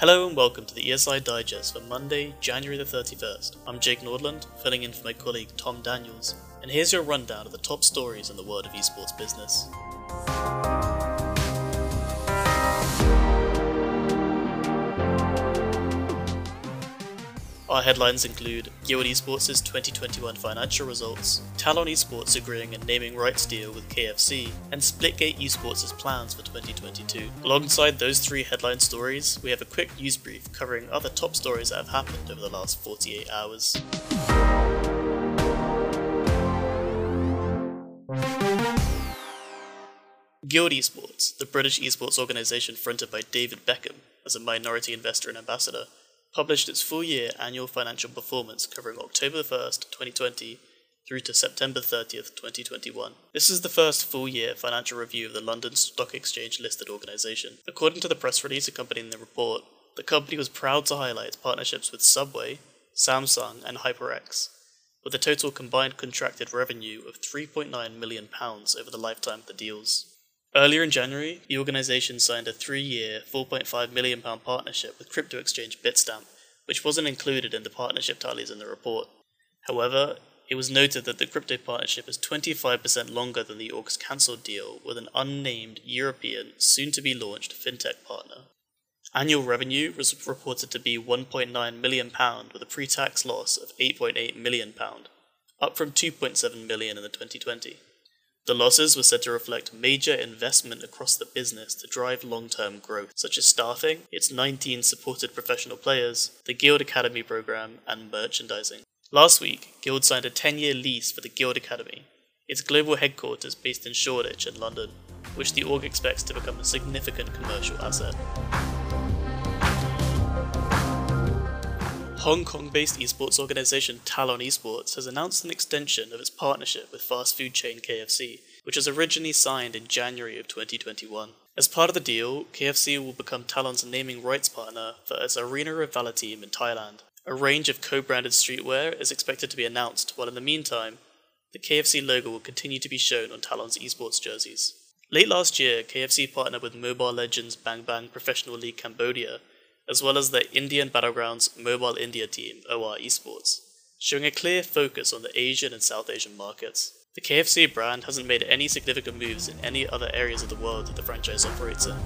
Hello and welcome to the ESI Digest for Monday, January the 31st. I'm Jake Nordland, filling in for my colleague Tom Daniels, and here's your rundown of the top stories in the world of esports business. Our headlines include Guild Esports' 2021 financial results, Talon Esports agreeing a naming rights deal with KFC, and Splitgate Esports' plans for 2022. Alongside those three headline stories, we have a quick news brief covering other top stories that have happened over the last 48 hours. Guild Esports, the British esports organisation fronted by David Beckham as a minority investor and ambassador, published its full year annual financial performance covering October 1st, 2020 through to September 30th, 2021. This is the first full year financial review of the London Stock Exchange listed organisation. According to the press release accompanying the report, the company was proud to highlight its partnerships with Subway, Samsung, and HyperX, with a total combined contracted revenue of £3.9 million over the lifetime of the deals. Earlier in January, the organisation signed a three year, £4.5 million partnership with crypto exchange Bitstamp, which wasn't included in the partnership tallies in the report. However, it was noted that the crypto partnership is 25% longer than the August cancelled deal with an unnamed European, soon to be launched fintech partner. Annual revenue was reported to be £1.9 million with a pre tax loss of £8.8 million, up from £2.7 million in the 2020. The losses were said to reflect major investment across the business to drive long term growth, such as staffing, its 19 supported professional players, the Guild Academy program, and merchandising. Last week, Guild signed a 10 year lease for the Guild Academy, its global headquarters based in Shoreditch in London, which the org expects to become a significant commercial asset. Hong Kong based esports organisation Talon Esports has announced an extension of its partnership with fast food chain KFC, which was originally signed in January of 2021. As part of the deal, KFC will become Talon's naming rights partner for its Arena of Valor team in Thailand. A range of co branded streetwear is expected to be announced, while in the meantime, the KFC logo will continue to be shown on Talon's esports jerseys. Late last year, KFC partnered with Mobile Legends Bang Bang Professional League Cambodia as well as the Indian Battlegrounds Mobile India team, OR Esports, showing a clear focus on the Asian and South Asian markets. The KFC brand hasn't made any significant moves in any other areas of the world that the franchise operates in.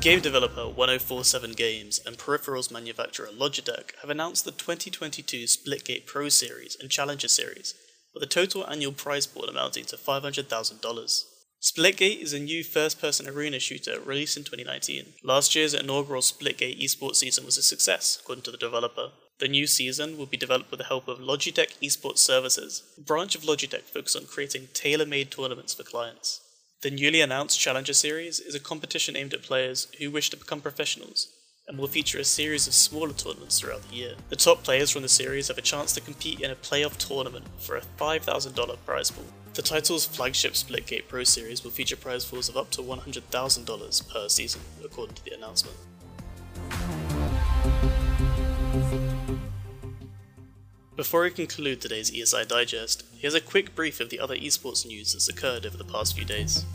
Game developer 1047 Games and peripherals manufacturer Logitech have announced the 2022 Splitgate Pro Series and Challenger Series, with a total annual prize pool amounting to $500,000. Splitgate is a new first person arena shooter released in 2019. Last year's inaugural Splitgate esports season was a success, according to the developer. The new season will be developed with the help of Logitech Esports Services, a branch of Logitech focused on creating tailor made tournaments for clients. The newly announced Challenger Series is a competition aimed at players who wish to become professionals and will feature a series of smaller tournaments throughout the year. The top players from the series have a chance to compete in a playoff tournament for a $5,000 prize pool. The title's flagship Splitgate Pro Series will feature prize pools of up to $100,000 per season, according to the announcement. Before we conclude today's ESI Digest, here's a quick brief of the other esports news that's occurred over the past few days.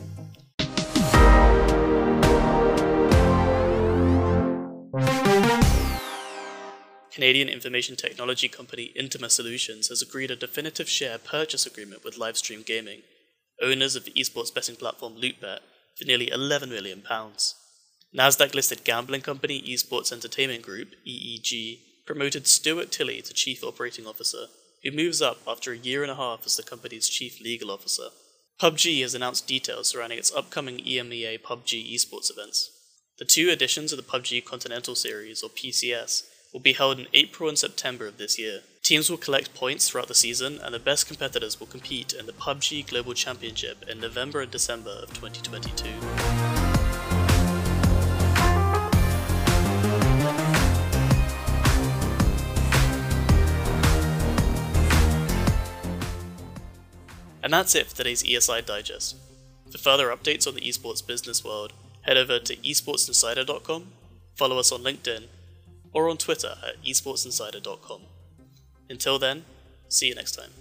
Canadian information technology company Intema Solutions has agreed a definitive share purchase agreement with Livestream Gaming, owners of the esports betting platform Lootbet, for nearly £11 million. Nasdaq listed gambling company Esports Entertainment Group, EEG, promoted Stuart Tilley to Chief Operating Officer, who moves up after a year and a half as the company's Chief Legal Officer. PUBG has announced details surrounding its upcoming EMEA PUBG esports events. The two editions of the PUBG Continental Series, or PCS, will be held in April and September of this year. Teams will collect points throughout the season, and the best competitors will compete in the PUBG Global Championship in November and December of 2022. And that's it for today's ESI Digest. For further updates on the esports business world, head over to esportsinsider.com, follow us on LinkedIn, or on Twitter at esportsinsider.com. Until then, see you next time.